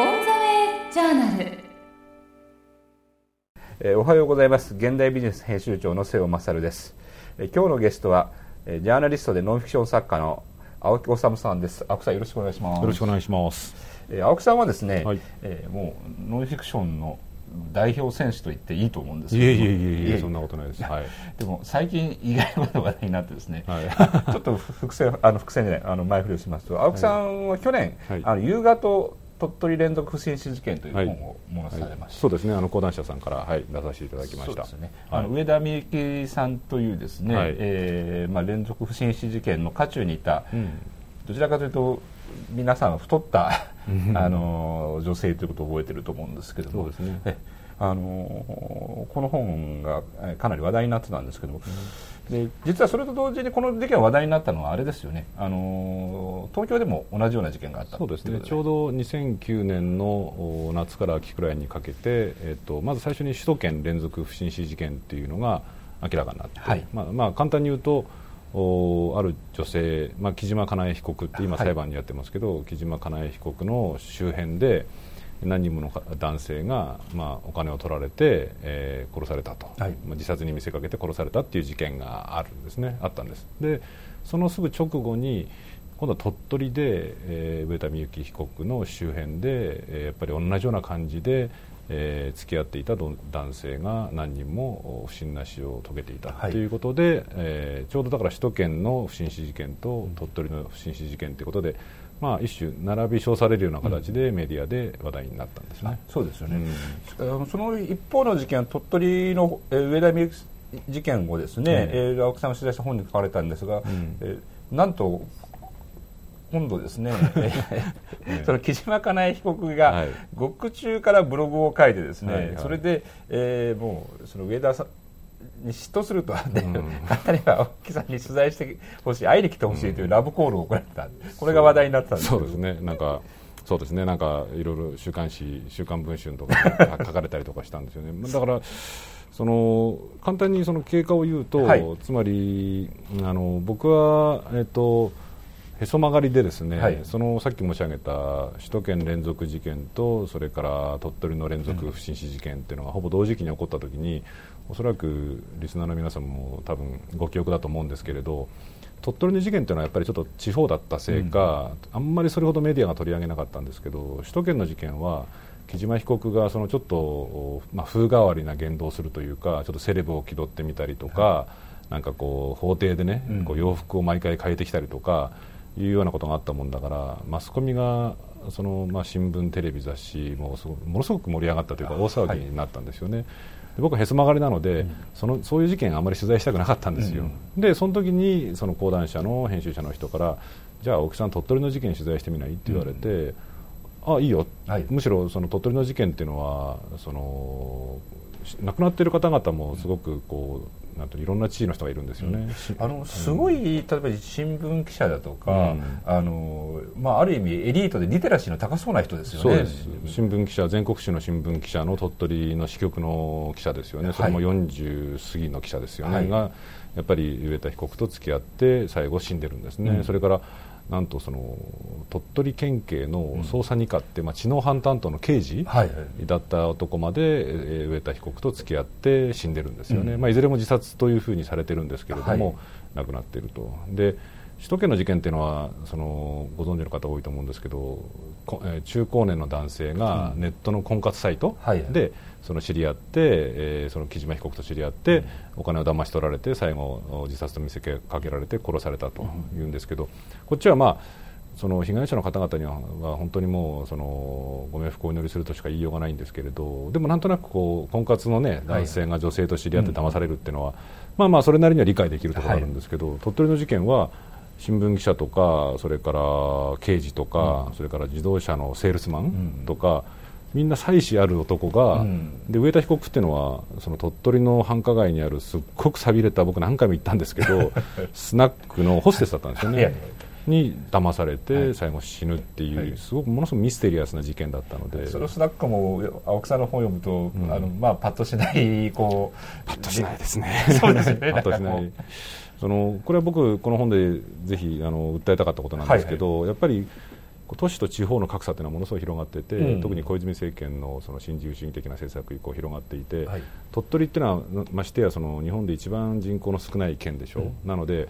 オンザウェイジャーナル。えーおはようございます。現代ビジネス編集長の瀬尾勝です、えー今日のゲストは、えージャーナリストでノンフィクション作家の青木治さんです。青木さんよろしくお願いします。よろしくお願いします。えー青木さんはですね、はい。えーもうノンフィクションの代表選手と言っていいと思うんですけど。いえいえいえいえ、そんなことないです。はい。でも最近意外なことが話題になってですね、はい。ちょっと伏線あの伏線じゃないあの前振りをしますと。青木さんは去年、はい。あの夕方鳥取連続不審死事件という本をものされました、そうですね。あの講談社さんから、はい、出させていただきました。そうですね、はい。あの上田美幸さんというですね、はい。えーまあ、連続不審死事件の渦中にいた、うん。どちらかというと皆さん太ったうん。あの女性ということを覚えてると思うんですけども。そうですね。えあのこの本がえかなり話題になってたんですけども、で実はそれと同時にこの事件が話題になったのはあれですよねあの東京でも同じような事件があったそうですね。ちょうど2009年のお夏から秋くらいにかけて、えっとまず最初に首都圏連続不審死事件っていうのが明らかになって、はいまあまあ簡単に言うと。おある女性、まあ、木島かなえ被告って今はい裁判にやってますけど、木島かなえ被告の周辺で何人もの男性が、まあ、お金を取られて、えー殺されたと、はい。まあ、自殺に見せかけて殺されたっていう事件があるんですね。あったんです。でそのすぐ直後に今度は鳥取で、えー上田美幸被告の周辺で、えーやっぱり同じような感じで、えー付き合っていたど男性が何人もお不審な死を遂げていたはい。ということで、えーちょうどだから首都圏の不審死事件と鳥取の不審死事件ということで、まあ、一種並び称されるような形でメディアで話題になったんですね。そうですよね、うん。その一方の事件は鳥取の、えー上田美幸事件をですね、ええー青木さんが取材した本に書かれたんですが、ん。えーなんと今度ですね、えーその木島かなえ被告はがい。獄中からブログを書いてですね、はいはい。それで、えーもうその上田さんに嫉妬すると、ねうん。簡単には青木さんに取材してほしい会いに来てほしいというラブコールを行った、これが話題になってたんです。そうですね。なんかそうですね。なんかいろいろ週刊誌週刊文春とか書かれたりとかしたんですよね。だからその簡単にその経過を言うと、はい。つまりあの僕はえっとへそ曲がりでですね、はい。そのさっき申し上げた首都圏連続事件とそれから鳥取の連続不審死事件っていうのがほぼ同時期に起こった時におそらくリスナーの皆さんも多分ご記憶だと思うんですけれど鳥取の事件というのはやっぱりちょっと地方だったせいか、あんまりそれほどメディアが取り上げなかったんですけど首都圏の事件は木島被告がそのちょっと、まあ、風変わりな言動をするというかちょっとセレブを気取ってみたりとか、なんかこう法廷でね、うん。こう洋服を毎回変えてきたりとかいうようなことがあったもんだからマスコミがその、まあ、新聞テレビ雑誌もものすごく盛り上がったというか大騒ぎになったんですよね。で僕はへそ曲がりなので、そのそういう事件あまり取材したくなかったんですよ、でその時にその講談社の編集者の人からじゃあ青木さん鳥取の事件取材してみない？って言われて、あいいよ、はい。むしろその鳥取の事件っていうのはそのし亡くなっている方々もすごくこうなんていろんな地位の人がいるんですよね。し あのすごい、例えば新聞記者だとか、うん。あのまあ、ある意味エリートでリテラシーの高そうな人ですよね。そうです。新聞記者全国紙の新聞記者の鳥取の支局の記者ですよね、それもはい40過ぎの記者ですよね、はい。がやっぱり上田被告と付き合って最後死んでるんですね、うん。それからなんとその鳥取県警の捜査二課って、まあ、知能犯担当の刑事、だった男まで、えー上田被告と付き合って死んでるんですよね、うん。まあ、いずれも自殺というふうにされてるんですけれども、はい。亡くなっていると。で首都圏の事件っていうのはそのご存知の方多いと思うんですけど、中高年の男性がネットの婚活サイトはいでその知り合って、えーその木島被告と知り合って、お金を騙し取られて最後自殺と見せかけられて殺されたというんですけど、こっちはまあその被害者の方々にはは本当にもうそのご冥福をお祈りするとしか言いようがないんですけれどでもなんとなくこう婚活の、ね、男性が女性と知り合って騙されるっていうのは、まあまあそれなりには理解できるところがあるんですけど、鳥取の事件は新聞記者とかそれから刑事とか、それから自動車のセールスマンとか、みんな妻子ある男が、うん。で上田被告っていうのはその鳥取の繁華街にあるすっごく寂れた僕何回も行ったんですけど スナックのホステスだったんですよね。に騙されて、はい。最後死ぬっていう、はい。すごくものすごくミステリアスな事件だったので。そのスナックも青木さんの本を読むと、ん。あのまあ、パッとしないこうパッとしないですね。そうですよね。パッとしない。そのこれは僕この本でぜひあの訴えたかったことなんですけど、やっぱり都市と地方の格差というのはものすごい広がってて、うん。特に小泉政権のその新自由主義的な政策以降広がっていて、はい。鳥取っていうのはましてやその日本で一番人口の少ない県でしょ、うん。なので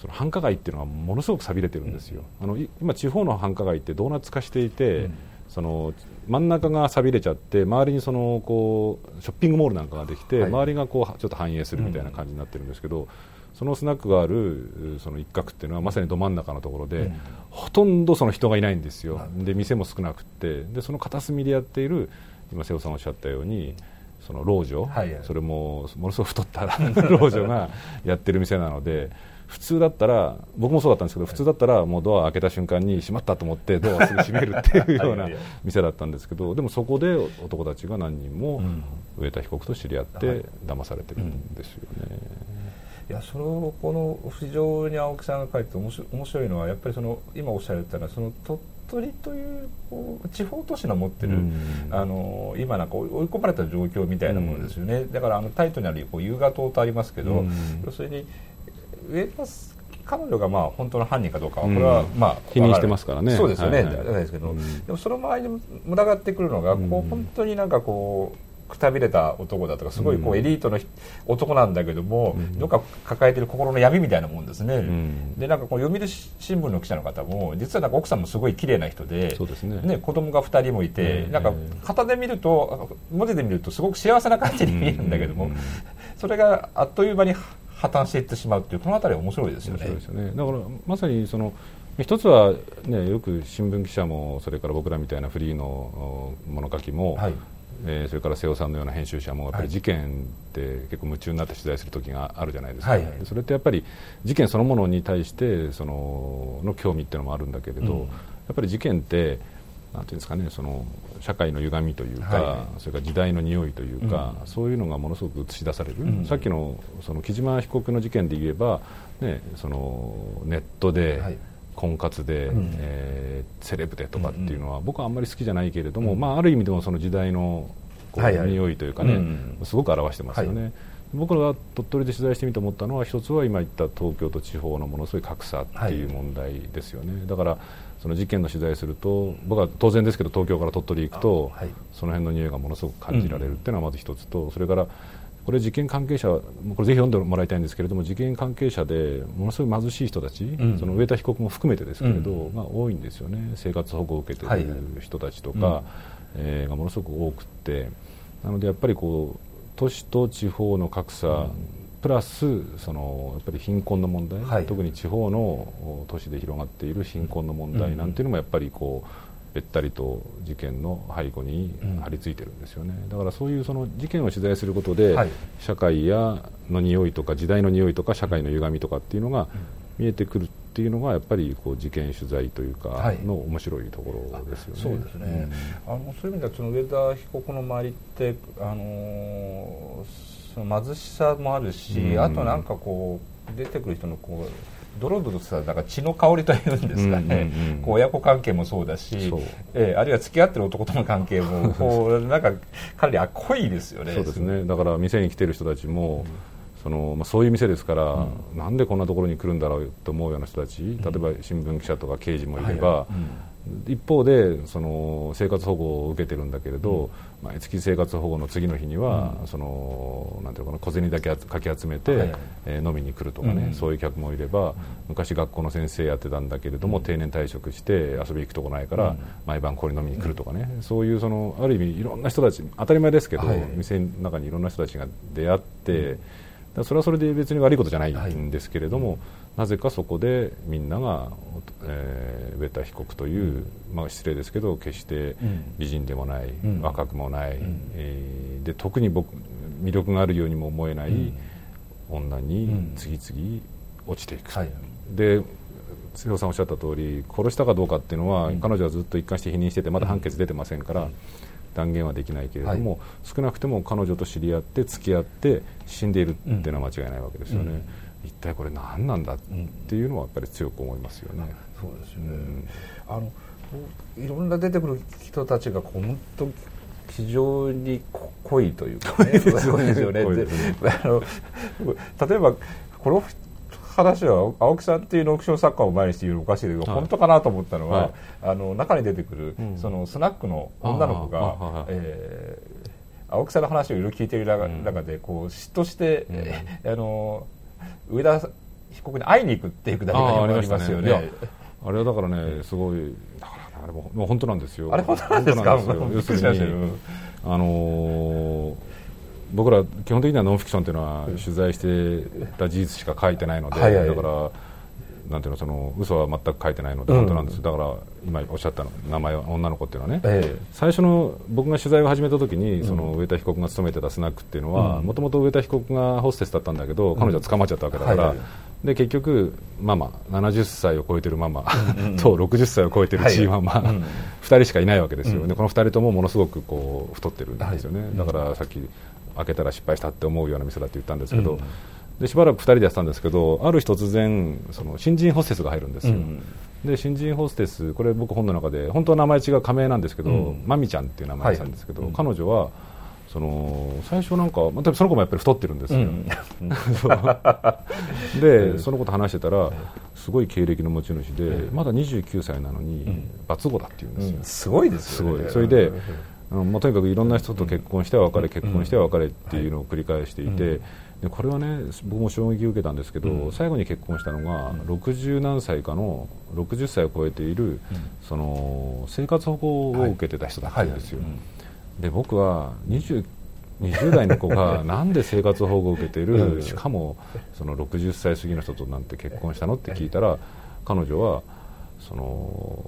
その繁華街っていうのはものすごく寂れてるんですよ、あのい今地方の繁華街ってドーナツ化していて、うん。その真ん中が寂れちゃって周りにそのこうショッピングモールなんかができて、はい。周りがこうちょっと繁栄するみたいな感じになってるんですけど、そのスナックがあるその一角っていうのはまさにど真ん中のところで、うん。ほとんどその人がいないんですよ、はいで店も少なくて。でその片隅でやっている今瀬尾さんおっしゃったようにその老女、はいはい。それもものすごく太った 老女がやってる店なので普通だったら僕もそうだったんですけど普通だったらもうドア開けた瞬間に閉まったと思ってドアをすぐ閉めるっていうような店だったんですけどでもそこで男たちが何人もうん。上田被告と知り合っはい。て騙されてるんですよ。ね。いやそれをこの非常に青木さんが書いて面白面白いのはやっぱりその今おっしゃられたのはその鳥取というこう地方都市の持ってる、うん。あの今なんか追い込まれた状況みたいなものですよね、だからあのタイトルにあるこう優雅島とありますけど、うん。要するに上田彼女がまあ本当の犯人かどうかはこれはうんまあ否認してますからね。そうですよね、はいはいですけど、うんでもその周りに群がってくるのがこう、うん。本当になんかこうくたびれた男だとかすごいこううん。エリートのひ男なんだけども、うん。どっか抱えてる心の闇みたいなもんですね、ん。でなんかこう読売新聞の記者の方も実はなんか奥さんもすごい綺麗な人でそうですね。ね、子供が2人もいて、ええなんか型で見ると文字で見るとすごく幸せな感じに見えるんだけども、うん。それがあっという間に破綻していってしまうっていうこの辺り面白いですよね。面白いですよね。だからまさにその一つは、ね、よく新聞記者もそれから僕らみたいなフリーのお物書きも、はいえーそれから瀬尾さんのような編集者もやっぱはい。り事件って結構夢中になって取材する時があるじゃないですか、はいそれってやっぱり事件そのものに対してそのの興味っていうのもあるんだけれど、うん。やっぱり事件ってなんていうんですかねその社会の歪みというか、はいはい。それから時代の匂いというか、うん。そういうのがものすごく映し出される、うん。さっきのその木島被告の事件で言えば、ね、そのネットで、はい婚活で、うん。えーセレブでとかっていうのは、僕はあんまり好きじゃないけれども、うん。まあ、ある意味でもその時代のこう、はいはい。匂いというかね、うん。すごく表してますよね、はい。僕らが鳥取で取材してみて思ったのは一つは今言った東京と地方のものすごい格差っていう問題ですよね、だからその事件の取材すると僕は当然ですけど東京から鳥取行くと、あはい。その辺の匂いがものすごく感じられるっていうのはまず一つと、それからこれ事件関係者これぜひ読んでもらいたいんですけれども事件関係者でものすごい貧しい人たち、ん。その上田被告も含めてですけれど、うん。が多いんですよね。生活保護を受けてはい。いる人たちとか、うん。えーがものすごく多くって。なのでやっぱりこう都市と地方の格差、うん。プラスそのやっぱり貧困の問題、はい。特に地方のお都市で広がっている貧困の問題なんていうのもやっぱりこうべったりと事件の背後に張り付いてるんですよね、だからそういうその事件を取材することで、はい。社会やの匂いとか時代の匂いとか社会の歪みとかっていうのが見えてくるっていうのがやっぱりこう事件取材というかはい。の面白いところですよね。そうですね、あのそういう意味ではその上田被告の周りって、あのーその貧しさもあるし、うん。あとなんかこう出てくる人のこうドロドロしたなんか血の香りというんですかね、うんうんうん。こう親子関係もそうだしそう、えーあるいは付き合ってる男との関係もこうなんかかなりあ濃いですよね。そうですね。だから店に来てる人たちも、そのまあ、そういう店ですから、なんでこんなところに来るんだろうと思うような人たち、例えば新聞記者とか刑事もいれば、一方でその生活保護を受けてるんだけれど、毎月生活保護の次の日には、そのなんていうのかな小銭だけかき集めて、はい。はいえー飲みに来るとかね、うん。そういう客もいれば、昔学校の先生やってたんだけれども、定年退職して遊び行くとこないから、うん。毎晩これ飲みに来るとかね、そういうそのある意味いろんな人たち当たり前ですけど、はい。店の中にいろんな人たちが出会って、それはそれで別に悪いことじゃないんですけれども、なぜかそこでみんなが、えー、上田被告という、まあ、失礼ですけど決してうん。美人でもない、ん。若くもない、ん。えーで特に僕魅力があるようにも思えない、うん。女に次々落ちていく、はい。で瀬尾さんおっしゃった通り殺したかどうかっていうのは、うん。彼女はずっと一貫して否認しててまだ判決出てませんから、断言はできないけれども、はい。少なくても彼女と知り合って付き合って死んでいるっていうのは間違いないわけですよね、うん。一体これ何なんだっていうのはやっぱり強く思いますよね、そうですよね、あのいろんな出てくる人たちがこう本当非常にこ濃いというかね、濃いですよね。あの例えばこの話は青木さんっていうノクション作家を前にして言うのおかしいけど、はい。本当かなと思ったのは、はい。あの中に出てくる、うん。そのスナックの女の子がえー青木さんの話をいろいろ聞いている中,、でこう嫉妬して、うん。え ーあの上田被告に会いに行くっていうくだりがありますよね。あれはだからねすごいだからねあれももう本当なんですよ。あれ本当なんですか？要するに よあのー僕ら基本的にはノンフィクションというのは取材してた事実しか書いてないので、はいはい。だからなんていうのその嘘は全く書いてないのでうん。本当なんです、だから今おっしゃったの名前は女の子っていうのはね、え最初の僕が取材を始めた時にその上田被告が勤めてたスナックっていうのはうん。もともと上田被告がホステスだったんだけど彼女は捕まっちゃったわけだから、はいはい。で結局ママ70歳を超えてるママと60歳を超えてるチーママ、はいうん。2人しかいないわけですよ、うん。でこの2人ともものすごくこう太ってるんですよね、はい。だからさっき開けたら失敗したって思うような店だって言ったんですけど、うん。でしばらく2人でやってたんですけどある日突然その新人ホステスが入るんですよ、うん。で新人ホステスこれ僕本の中で本当は名前違う仮名なんですけど、うん。マミちゃんっていう名前なんですけど、はい。うん彼女はその最初なんか、まあ、その子もやっぱり太ってるんですよ、うん。で、そのこと話してたらすごい経歴の持ち主で、まだ29歳なのに、ん。罰語だって言うんですよ、うん。すごいですすよね。ごい。それで、あのまあ、とにかくいろんな人と結婚しては別れ、結婚しては別れっていうのを繰り返していて、でこれはね僕も衝撃を受けたんですけど、うん。最後に結婚したのが60何歳かの60歳を超えている、その生活保護を受けてた人だったんですよ、で僕は20 20代の子が なんで生活保護を受けている、うん。しかもその60歳過ぎの人となんて結婚したの？って聞いたら彼女はその、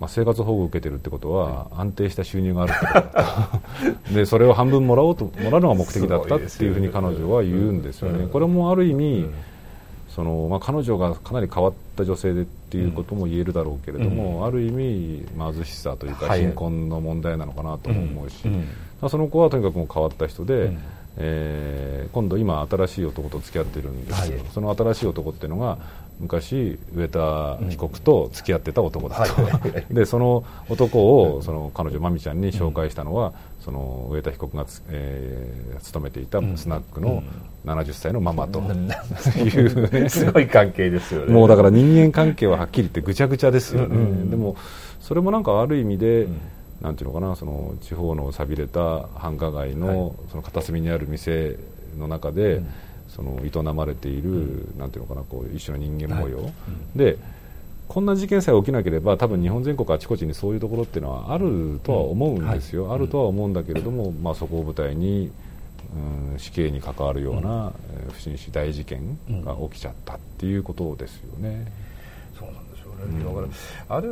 まあ、生活保護を受けてるってことは安定した収入があるってことだと。でそれを半分もらおうともらうのが目的だったっていうふうに彼女は言うんですよね。これもある意味、そのまあ、彼女がかなり変わった女性でっていうことも言えるだろうけれども、ある意味貧しさというかはい。貧困の問題なのかなとも思うし、うん。うん。まあその子はとにかくもう変わった人で、うんえー今度今新しい男と付き合ってるんですよ、はい。その新しい男っていうのが昔上田被告と付き合ってた男だと、はいはい。はい。でその男をその彼女まみちゃんに紹介したのは、その上田被告がつ、えー勤めていたスナックの70歳のママと。いうね、すごい関係ですよね。もうだから人間関係ははっきり言ってぐちゃぐちゃですよね、うんうんでもそれもなんかある意味で、んなんていうのかなその地方の寂れた繁華街の,、その片隅にある店の中で、その営まれている、なんていうのかなこう一種の人間模様、でこんな事件さえ起きなければ多分日本全国あちこちにそういうところっていうのはあるとは思うんですよ、あるとは思うんだけれども、まあ、そこを舞台に、うん、死刑に関わるような、えー不審死大事件が起きちゃったっていうことですよね。そうなんでしょうね、だからあれ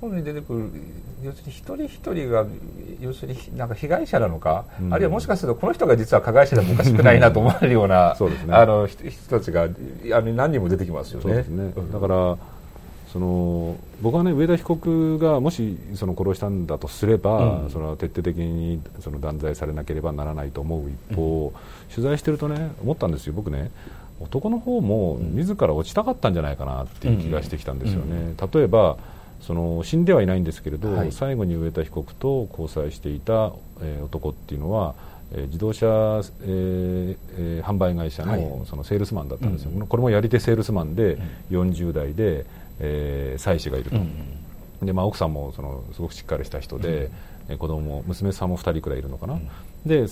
本に出てくる要するに一人一人が要するになんか被害者なのか、うん。あるいはもしかするとこの人が実は加害者でもおかしくないなと思われるような そうですね。あの人人たちがあの何人も出てきますよね。そうですね。ん。だからその僕はね上田被告がもしその殺したんだとすれば、うん。それは徹底的にその断罪されなければならないと思う一方、取材してるとね思ったんですよ僕ね男の方も自ら落ちたかったんじゃないかなっていう気がしてきたんですよね、例えばその死んではいないんですけれど、はい。最後に上田被告と交際していた、えー男っていうのは、えー自動車、えーえー販売会社の,、はい。そのセールスマンだったんですよ、これもやり手セールスマンで、40代で、えー妻子がいると、でまあ、奥さんもそのすごくしっかりした人で、えー子供も娘さんも2人くらいいるのかな、で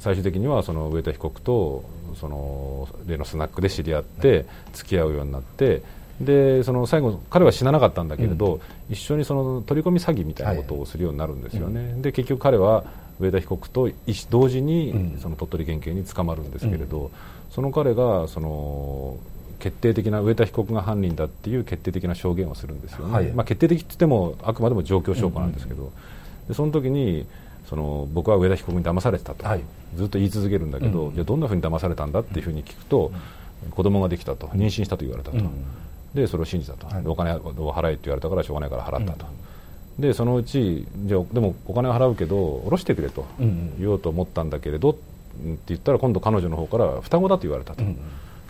最終的にはその上田被告とその例のスナックで知り合って付き合うようになってでその最後彼は死ななかったんだけれど、一緒にその取り込み詐欺みたいなことをするようになるんですよね、で結局彼は上田被告と同時にうん。その鳥取県警に捕まるんですけれど、その彼がその決定的な上田被告が犯人だっていう決定的な証言をするんですよね、はい。まあ、決定的って言ってもあくまでも状況証拠なんですけど、でその時にその僕は上田被告に騙されてたと、はい。ずっと言い続けるんだけど、うん。じゃあどんなふうに騙されたんだっていうふうに聞くと、子供ができたと。妊娠したと言われたと、うん。でそれを信じたと、はい。でお金を払えって言われたからしょうがないから払ったと、でそのうちじゃあでもお金を払うけど下ろしてくれとうん言おうと思ったんだけれどって言ったら今度彼女の方から双子だと言われたと、うん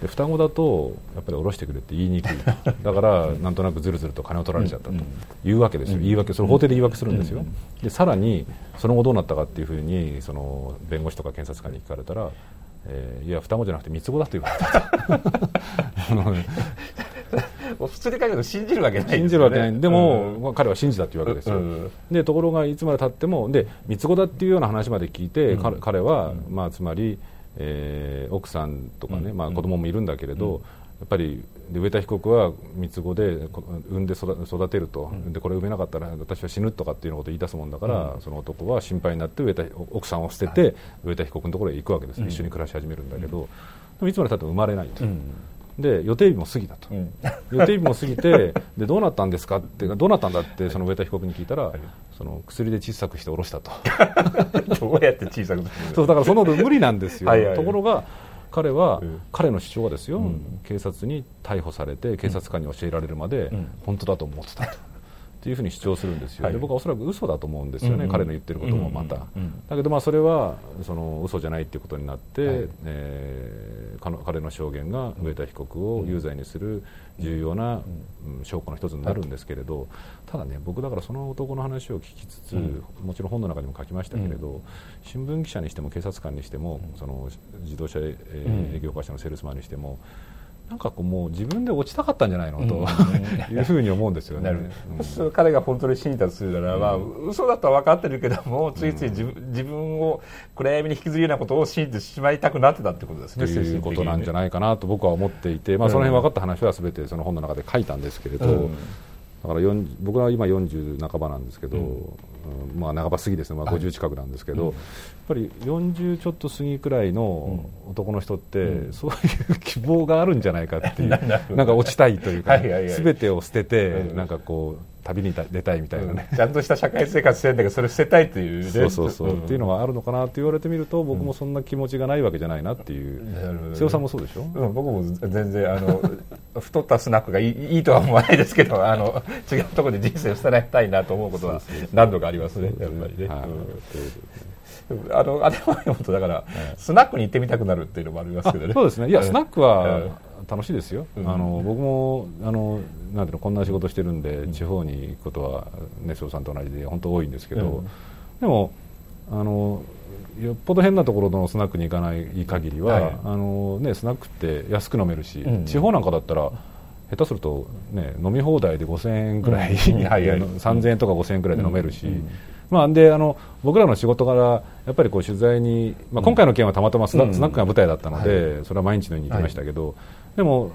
で双子だとやっぱり下ろしてくれって言いにくい。だからなんとなくずるずると金を取られちゃったと言うわけですよ、言い訳それ法廷で言い訳するんですよ、でさらにその後どうなったかっていうふうにその弁護士とか検察官に聞かれたらえーいや双子じゃなくて三つ子だと言われた。普通に考えると信じるわけないね。信じるわけない。でも、うん。まあ彼は信じたっていうわけですよ、うんでところがいつまでたってもで三つ子だっていうような話まで聞いて、うん。彼彼は、まあ、つまり、えー奥さんとかね、うん。まあ、子供もいるんだけれど、やっぱりで上田被告は三つ子でこ産んで育育てると、でこれ産めなかったら私は死ぬとかっていうことを言い出すもんだから、その男は心配になって上田奥さんを捨てて、上田被告のところへ行くわけです、うん。一緒に暮らし始めるんだけど、でもいつまでたっても生まれないと。うんで予定日も過ぎたと、うん。予定日も過ぎて でどうなったんですかってどうなったんだってその上田被告に聞いたら、その薬で小さくして下ろしたと。どうやって小さくそうだからその無理なんですよ。はいはいはい。ところが彼は、うん。彼の主張はですよ、うん。警察に逮捕されて警察官に教えられるまで、うん。本当だと思ってたと。っていうふうに主張するんですよ、はい。で僕はおそらく嘘だと思うんですよね、うん彼の言ってることもまた、うんうんだけどまあそれはその嘘じゃないっていうことになって、はい。えー彼の彼の証言が上田被告を有罪にする重要な、うん。証拠の一つになるんですけれど、ただね僕だからその男の話を聞きつつ、うん。もちろん本の中にも書きましたけれど、新聞記者にしても警察官にしても、その自動車営業会社のセールスマンにしてもなんかこうもう自分で落ちたかったんじゃないの？と、うん。いうふうに思うんですよね。彼が本当に信じたとするな。ら、まあ、嘘だとは分かってるけども、ついつい自分自分を暗闇に引きずるようなことを信じてしまいたくなってたってことですね、ということなんじゃないないかなと僕は思っていて、まあ、その辺分かった話はすべてその本の中で書いたんですけれど、うんだから40僕は今40半ばなんですけど、うん。うんまあ、半ば過ぎですね、まあ、はい。50近くなんですけど、うん。やっぱり40ちょっと過ぎくらいの男の人って、うん。そういう希望があるんじゃないかっていう、なんか落ちたいというか、はいはいはい。すべてを捨てて、うん。なんかこう旅に出たいみたいなね。ちゃんとした社会生活してるんだけど、それ捨てたいというね、そうそうそう、ん。っていうのがあるのかなって言われてみると僕もそんな気持ちがないわけじゃないなっていう、瀬尾さんもそうでしょ、うん、僕も全然あの太ったスナックがいいいいとは思わないですけど あの違うところで人生を捨てないたいなと思うことは何度かありますねやっぱりね。はい。うん。あのあれを読むとだから、スナックに行ってみたくなるっていうのもありますけどね。あそうですね。いやスナックはうん楽しいですよ、うん。あの僕もあのなんていうのこんな仕事してるんで、地方に行くことはね瀬尾さんと同じで本当多いんですけど、うんでもあのよっぽど変なところのスナックに行かない限りは、はい。あのね、スナックって安く飲めるし、うん地方なんかだったら下手すると、ね、飲み放題で5000円くらい、うん。はいはい。3000円とか5000円くらいで飲めるし、うんまあ、であの僕らの仕事柄やっぱりこう取材に、まあ、今回の件はたまたまスナ,、ックが舞台だったので、はそれは毎日のように行きましたけど、でも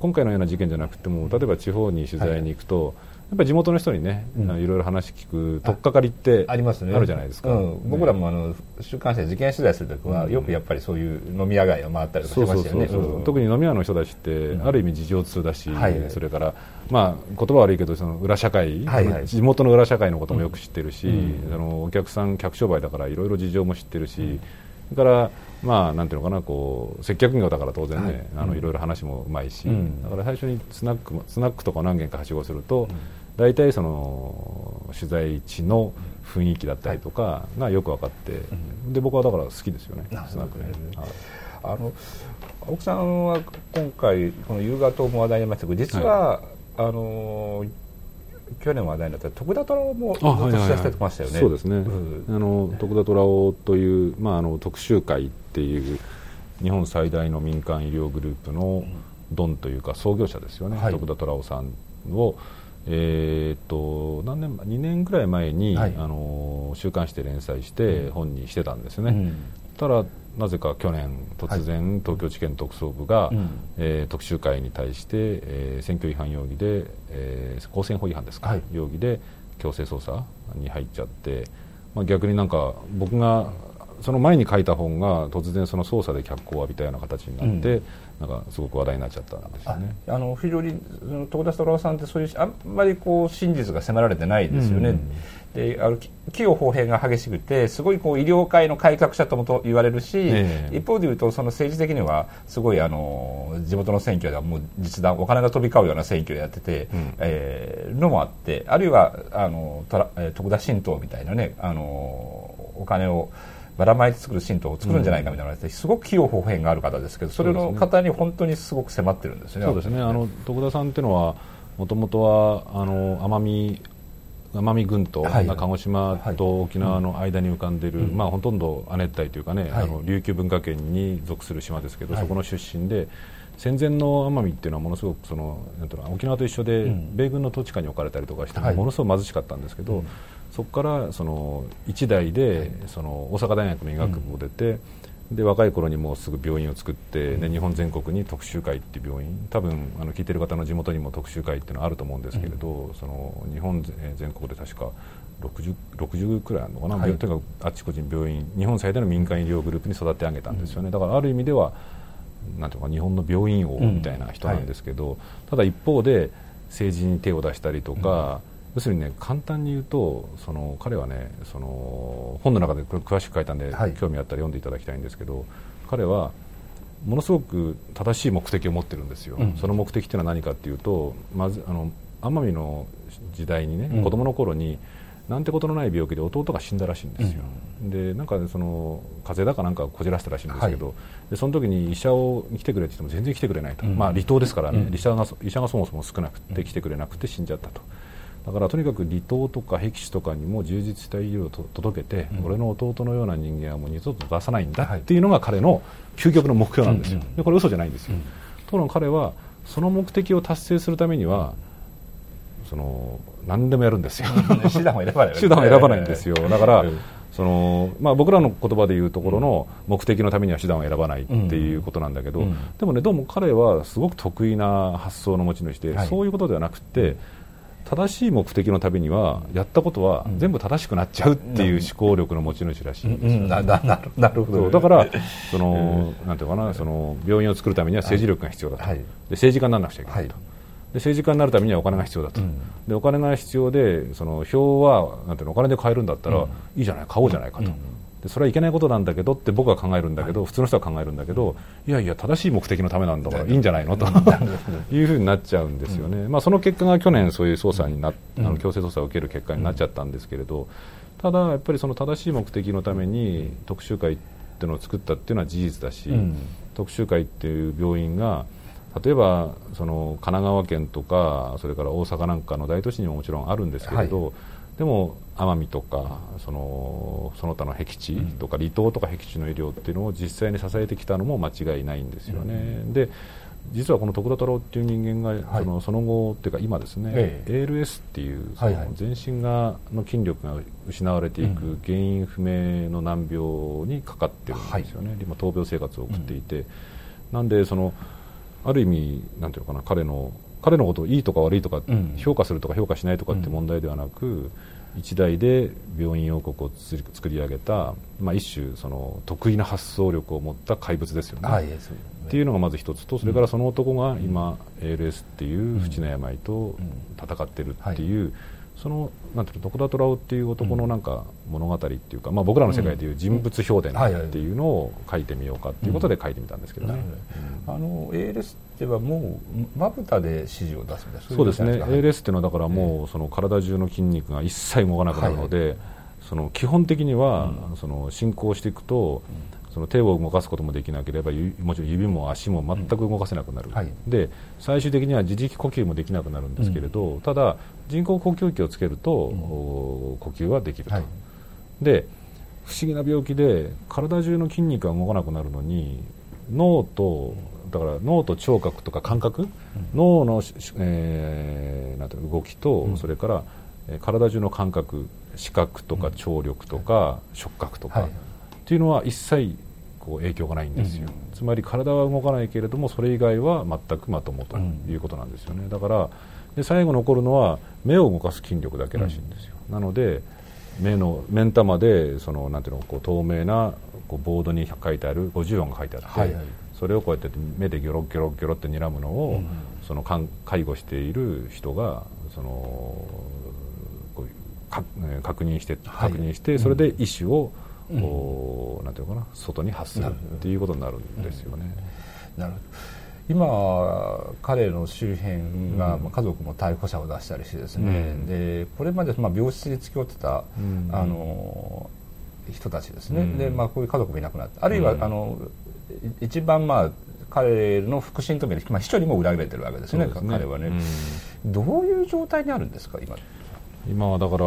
今回のような事件じゃなくても例えば地方に取材に行くと、やっぱり地元の人にね、うん。いろいろ話聞く取っかかりってありますね。あるじゃないですか、うん、僕らもあの週刊誌で事件取材するときは、よくやっぱりそういう飲み屋街を回ったりとかしましたよね。特に飲み屋の人たちって、ある意味事情通だし、はいそれから、まあ、言葉悪いけどその裏社会、はいはい。地元の裏社会のこともよく知ってるし、うん。あのお客さん客商売だからいろいろ事情も知ってるし、それから、まあ、なんていうのかなこう接客業だから当然ね、はい。い、あのいろいろ話もうまいし、うん。だから最初にスナックもスナックとかを何軒かはしごすると、大体その取材地の雰囲気だったりとかがよく分かって、で僕はだから好きですよね、スナックね。はい。あの青木さんは今回この夕方も話題になりましたけど実は、あの去年話題になった徳田虎もずっと知らせてましたよね。そうですね、うん。あの徳田虎雄という、まあ、あの特集会っていう日本最大の民間医療グループのドンというか創業者ですよね、はい。徳田虎雄さんを、えーっと何年2年ぐらい前に、はい。あの週刊誌で連載して本にしてたんですね、うんただなぜか去年突然、東京地検特捜部が、うん。えー特集会に対して、えー選挙違反容疑で、えー公選法違反ですか、はい。容疑で強制捜査に入っちゃって、まあ、逆になんか僕がその前に書いた本が突然その捜査で脚光を浴びたような形になって、なんかすごく話題になっちゃったんですよね。ああの非常に徳田虎雄さんってそういうあんまりこう真実が迫られてないですよね。うんであのき器用方変が激しくてすごいこう医療界の改革者ともと言われるし、ええ一方で言うとその政治的にはすごいあの地元の選挙ではもう実弾お金が飛び交うような選挙をやってて、うんえーのもあってあるいはあの徳田新党みたいなねあのお金をばらまいて作る新党を作るんじゃないかみたいなのがあってすごく器用方変がある方ですけどそれの方に本当にすごく迫ってるんですよね。そうですね。あの徳田さんっていうのはもともとはあの奄美奄美群島、はい。鹿児島と沖縄の間に浮かんでいる、まあ、ほとんど亜熱帯というかね、はい。あの琉球文化圏に属する島ですけど、はい。そこの出身で戦前の奄美っていうのはものすごくそのなんていうの沖縄と一緒で、うん。米軍の統治下に置かれたりとかして、はい。ものすごく貧しかったんですけど、そこからその一代でその大阪大学の医学部を出て、で若い頃にもうすぐ病院を作って、で日本全国に特集会っていう病院多分あの聞いてる方の地元にも特集会っていうのはあると思うんですけれど、その日本全全国で確か 60, 60くらいあるのかな、はい。とにかくあっちこっちに病院日本最大の民間医療グループに育て上げたんですよね、だからある意味ではなんていうのか日本の病院王みたいな人なんですけど、ただ一方で政治に手を出したりとか、要するにね簡単に言うとその彼はねその本の中で詳しく書いたんで、はい。興味あったら読んでいただきたいんですけど彼はものすごく正しい目的を持ってるんですよ、うん。その目的っていうのは何かっていうとまずあの奄美の時代にね、うん。子供の頃になんてことのない病気で弟が死んだらしいんですよ、でなんかその風邪だかなんかこじらせたらしいんですけど、はでその時に医者を来てくれって言っても全然来てくれないと、うん。まあ離島ですからね、うん。医者が医者がそもそも少なくて来てくれなくて死んじゃったと。だからとにかく離島とか僻地とかにも充実した医療をと届けて、うん。俺の弟のような人間はもう二度と出さないんだはいっていうのが彼の究極の目標なんですよ、うんうんでこれ嘘じゃないんですよ、うん。ところが彼はその目的を達成するためにはその何でもやるんですよ。手段を選ばない手段を選ばないんですよ。だから、うん。そのまあ、僕らの言葉で言うところの目的のためには手段を選ばないっていうことなんだけど、うん。でもねどうも彼はすごく得意な発想の持ち主で、はい。そういうことではなくて正しい目的のためにはやったことはうん。全部正しくなっちゃうっていう思考力の持ち主らしいんですなるほどだからその、なんていうのかなその病院を作るためには政治力が必要だと、はい。で政治家にならなくちゃいけないと、はい。で政治家になるためにはお金が必要だと、うん。でお金が必要でその票はなんていうのお金で買えるんだったら、うん。いいじゃない買おうじゃないかと、うんでそれはいけないことなんだけどって僕は考えるんだけど、普通の人は考えるんだけどいやいや正しい目的のためなんだからい。いんじゃないの？と いうふうになっちゃうんですよね、まあ、その結果が去年そういう捜査にな、うん。あの強制捜査を受ける結果になっちゃったんですけれど、ただやっぱりその正しい目的のために特集会っていうのを作ったっていうのは事実だし、うん。特集会っていう病院が例えばその神奈川県とかそれから大阪なんかの大都市にももちろんあるんですけれど、でも奄美とかそのその他の僻地とか離島とか僻地の医療っていうのを実際に支えてきたのも間違いないんですよね。で実はこの徳田太郎っていう人間が、はい。そのその後っていうか今ですね、え ALS っていうその全身がの筋力が失われていくうん。原因不明の難病にかかってるんですよね、今闘病生活を送っていて、なんでそのある意味なんていうのかな彼の彼のことをいいとか悪いとか、うん。評価するとか評価しないとかって問題ではなく、一代で病院王国をつ作り上げた、まあ、一種その得意な発想力を持った怪物ですよね。はいそうっていうのがまず一つとそれからその男が今 ALS っていう不治の病と戦ってるっていう、そのなんていうの徳田虎夫っていう男のなんか物語っていうか、まあ、僕らの世界でいう人物評伝っていうのを書いてみようかっていうことで書いてみたんですけどね。あの ALS ってはもうまぶたで指示を出すみたいなそうですね、ALS っていうのはだからもうその体中の筋肉が一切動かなくなるので、その基本的にはその進行していくと、その手を動かすこともできなければゆもちろん指も足も全く動かせなくなる、はい。で最終的には自力呼吸もできなくなるんですけれど、ただ人工呼吸器をつけると、お呼吸はできると、はい。で不思議な病気で体中の筋肉が動かなくなるのに脳とだから脳と聴覚とか感覚、脳のし、えーなんていうの動きと、うん。それから、えー体中の感覚視覚とか聴力とか、触覚とか、はい。っていうのは一切こう影響がないんですよ、うん。つまり体は動かないけれどもそれ以外は全くまともということなんですよね、だからで最後残るのは目を動かす筋力だけらしいんですよ、なので目の目ん玉でそのなんていうのこう透明なこうボードに書いてある50音が書いてあって、はいはいそれをこうやって目でギョロギョロギョロって睨むのを、うん。そのかん介護している人がそのこうかえー確認してはい。確認して、それで意思を、こうなんていうのかな外に発するっていうことになるんですよね。なるほど。今彼の周辺が、まあ家族も逮捕者を出したりしてですね、うん。でこれまでまあ病室に付き添ってた、うん。あの人たちですね、うん。でまあ、こういう家族もいなくなってあるいは、うん。あのい一番まあ彼の腹心と見る、まあ、秘書にも裏切られてるわけですねすね。彼はね、うん。どういう状態にあるんですか今？今はだから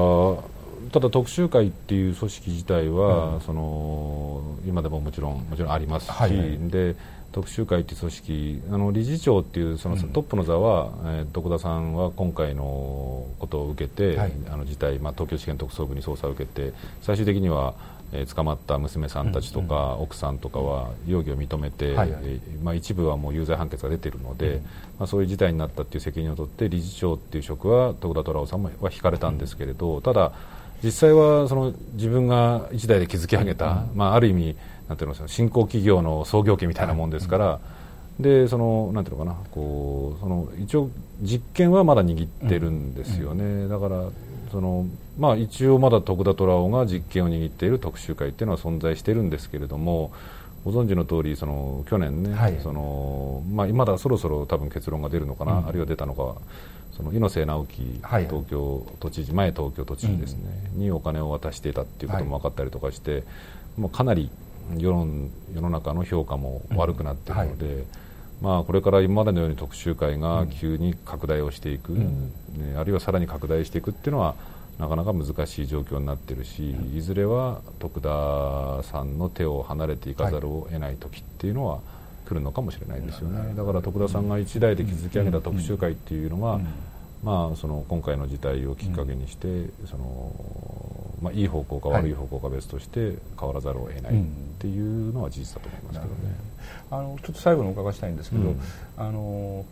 ただ特集会っていう組織自体は、うん、その今でももちろんもちろんありますし、はい、で特集会っていう組織あの理事長っていうそのトップの座は、うん、えー、徳田さんは今回のことを受けて、はい、あの事態、まあ、東京地検特捜部に捜査を受けて最終的にはえー、捕まった娘さんたちとか、奥さんとかは容疑を認めて、はいはい、えー、まあ、一部はもう有罪判決が出ているので、うん、まあ、そういう事態になったという責任を取って理事長という職は徳田虎夫さんは引かれたんですけれど、うん、ただ、実際はその自分が一代で築き上げた、うん、まあ、ある意味なんていうの新興企業の創業家みたいなもんですから、でそのなんていうのかなこうその一応実権はまだ握ってるんですよね、だからそのまあ、一応まだ徳田虎雄が実権を握っている特集会っていうのは存在しているんですけれどもご存知の通りそり去年ね、はい、そのまあ、まだそろそろ多分結論が出るのかな、うん、あるいは出たのかその猪瀬直樹東京都知事、前東京都知事ですね、うん、にお金を渡していたっていうことも分かったりとかして、はい、もうかなり世論世の中の評価も悪くなっているので。うんはいまあ、これから今までのように特集会が急に拡大をしていく、うん、ね、あるいはさらに拡大していくっていうのはなかなか難しい状況になっているし、いずれは徳田さんの手を離れていかざるを得ない時っていうのは来るのかもしれないですよね、だから徳田さんが一代で築き上げた特集会っていうのは、まあ、その今回の事態をきっかけにして、そのまあ、いい方向か悪い方向か別として変わらざるを得ないっていうのは事実だと思いますけどね。あのちょっと最後にお伺いしたいんですけど、あの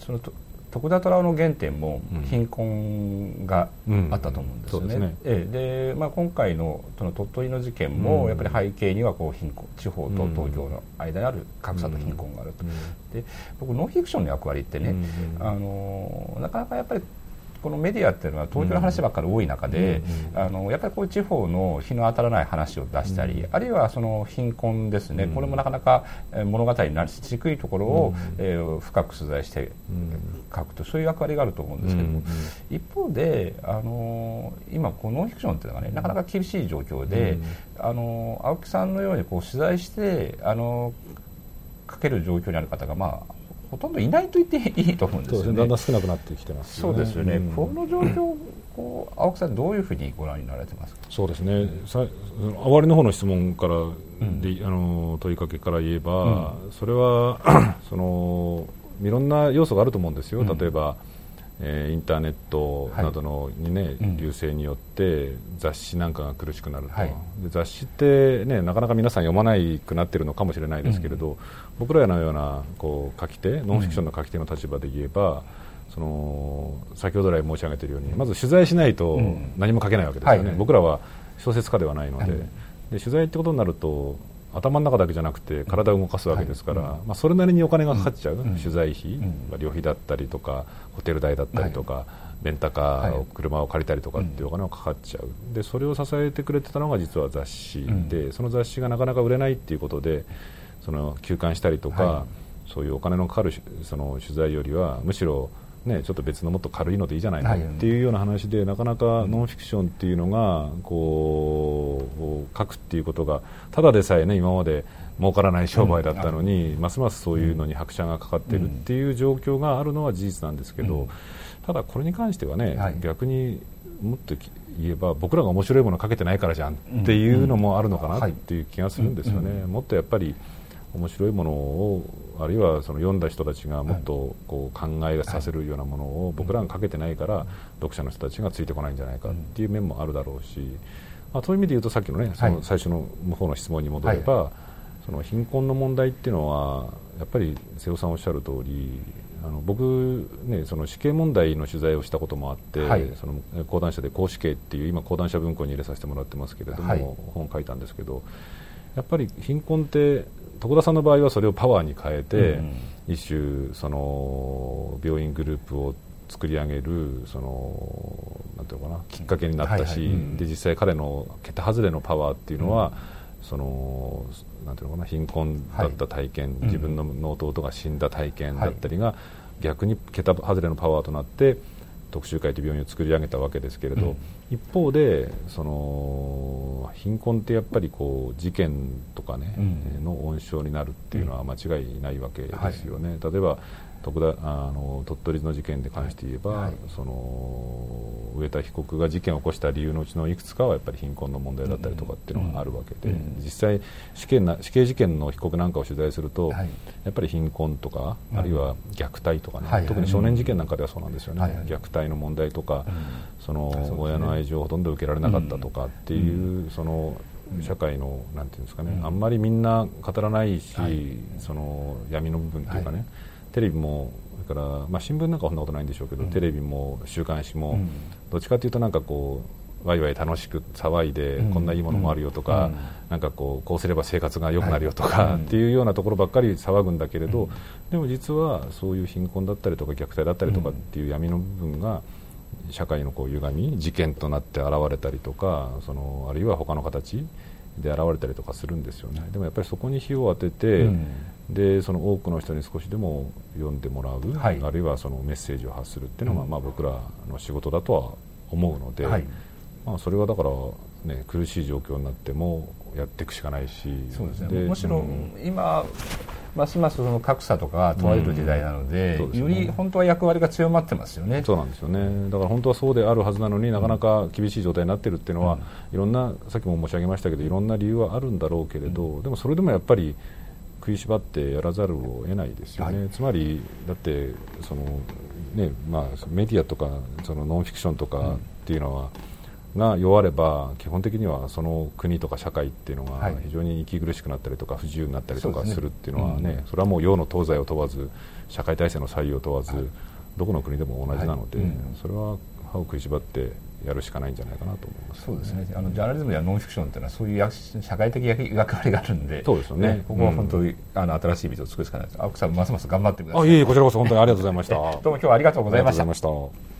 そのと徳田虎の原点も貧困があったと思うんですよね。うんうん、で、え。でまあ、今回のその鳥取の事件もやっぱり背景にはこう貧困地方と東京の間にある格差と貧困があると。で僕ノンフィクションの役割ってね、あのなかなかやっぱりこのメディアっていうのは東京の話ばっかり多い中で、うん、あのやっぱりこういう地方の日の当たらない話を出したり、うん、あるいはその貧困ですね、うん、これもなかなか物語になりにくいところを、えー、深く取材して書くとそういう役割があると思うんですけども、一方であの今このノンフィクションっていうのがねなかなか厳しい状況で、あの青木さんのようにこう取材してあの書ける状況にある方がまあほとんどいないと言っていいと思うんですよね。だんだん少なくなってきてます、ね、そうですよね。うん、この状況こう青木さんどういうふうにご覧になられてますか？そうですね。さあわりの方の質問からで、うん、あの問いかけから言えば、うん、それは そのいろんな要素があると思うんですよ。例えば。えー、インターネットなどのにね、はい、流星によって雑誌なんかが苦しくなると、はい、で雑誌って、ね、なかなか皆さん読まないくなっているのかもしれないですけれど、うん、僕らのようなこう書き手ノンフィクションの書き手の立場で言えば、うん、その先ほど来申し上げているようにまず取材しないと何も書けないわけですよね、はい、僕らは小説家ではないので,、で取材ってことになると頭の中だけじゃなくて体を動かすわけですから、はい、まあ、それなりにお金がかかっちゃう、うん、取材費、うん、旅費だったりとかホテル代だったりとか、はい、レンタカーを、車を借りたりとかっていうお金がかかっちゃう。でそれを支えてくれてたのが実は雑誌で、その雑誌がなかなか売れないっていうことでその休刊したりとか、はい、そういうお金のかかるその取材よりはむしろね、ちょっと別のもっと軽いのでいいじゃないの、っていうような話でなかなかノンフィクションっていうのがこう書くっていうことがただでさえね今まで儲からない商売だったのに、うん、ますますそういうのに拍車がかかってるっていう状況があるのは事実なんですけど、うん、ただこれに関してはね、はい、逆にもっと言えば僕らが面白いものかけてないからじゃんっていうのもあるのかなっていう気がするんですよね。もっとやっぱり面白いものをあるいはその読んだ人たちがもっとこう考えさせるようなものを僕らがかけてないから読者の人たちがついてこないんじゃないかっていう面もあるだろうし、まあ、そういう意味で言うとさっきのねその最初の向こうの質問に戻れば、その貧困の問題っていうのはやっぱり瀬尾さんおっしゃる通りあの僕、ね、その死刑問題の取材をしたこともあって、はい、その講談社で公死刑っていう今講談社文庫に入れさせてもらってますけれども、はい、本書いたんですけどやっぱり貧困って徳田さんの場合はそれをパワーに変えて、うん、一種その病院グループを作り上げるそのなんていうのかなきっかけになったし、で実際彼の桁外れのパワーっていうのは、うん、そのなんていうのかな貧困だった体験、はい、自分の弟が死んだ体験だったりが、逆に桁外れのパワーとなって特集会という病院を作り上げたわけですけれど、うん、一方でその貧困ってやっぱりこう事件とかね、うん、の温床になるっていうのは間違いないわけですよね。はい、例えば徳田あの鳥取の事件で関して言えば、はい、その上田被告が事件を起こした理由のうちのいくつかはやっぱり貧困の問題だったりとかっていうのがあるわけで、うん、実際死刑な死刑事件の被告なんかを取材すると、はい、やっぱり貧困とか、あるいは虐待とかね、はい、特に少年事件なんかではそうなんですよね、虐待の問題とか、その親の愛情をほとんど受けられなかったとかっていう、その社会のなんていうんですかね、あんまりみんな語らないし、その闇の部分っていうかね、テレビもそれから、まあ、新聞なんかはそんなことないんでしょうけど、テレビも週刊誌も、どっちかというとなんかこうワイワイ楽しく騒いで、こんないいものもあるよとか、なんかこうこうすれば生活が良くなるよとか、っていうようなところばっかり騒ぐんだけれど、でも実はそういう貧困だったりとか虐待だったりとかっていう闇の部分が、社会のこう歪み事件となって現れたりとかそのあるいは他の形で現れたりとかするんですよね。でもやっぱりそこに火を当てて、うん、でその多くの人に少しでも読んでもらう、はい、あるいはそのメッセージを発するっていうのが、うん、まあ、僕らの仕事だとは思うので、はい、まあ、それはだから、ね、苦しい状況になってもやっていくしかないし。そうですね。むしろ今、ますますその格差とかが問われる時代なのでうんでね、より本当は役割が強まってますよね。そうなんですよね。だから本当はそうであるはずなのになかなか厳しい状態になっているっていうのは、うん、いろんなさっきも申し上げましたけどいろんな理由はあるんだろうけれど、うん、でもそれでもやっぱり食いしばってやらざるを得ないですよね、はい、つまりだってその、ねまあ、メディアとかそのノンフィクションとかっていうのは、が弱れば基本的にはその国とか社会っていうのが非常に息苦しくなったりとか不自由になったりとかするっていうのはねそれはもう洋の東西を問わず社会体制の採用を問わずどこの国でも同じなのでそれは歯を食いしばってやるしかないんじゃないかなと思います、そうですね。あのジャーナリズムやノンフィクションっていうのはそういう社会的役割があるんでそうですよね、ね、ここは本当に、あの新しい道を作るしかないです。青木さんますます頑張ってください。あいえいえこちらこそ本当にありがとうございました。どうも今日はありがとうございました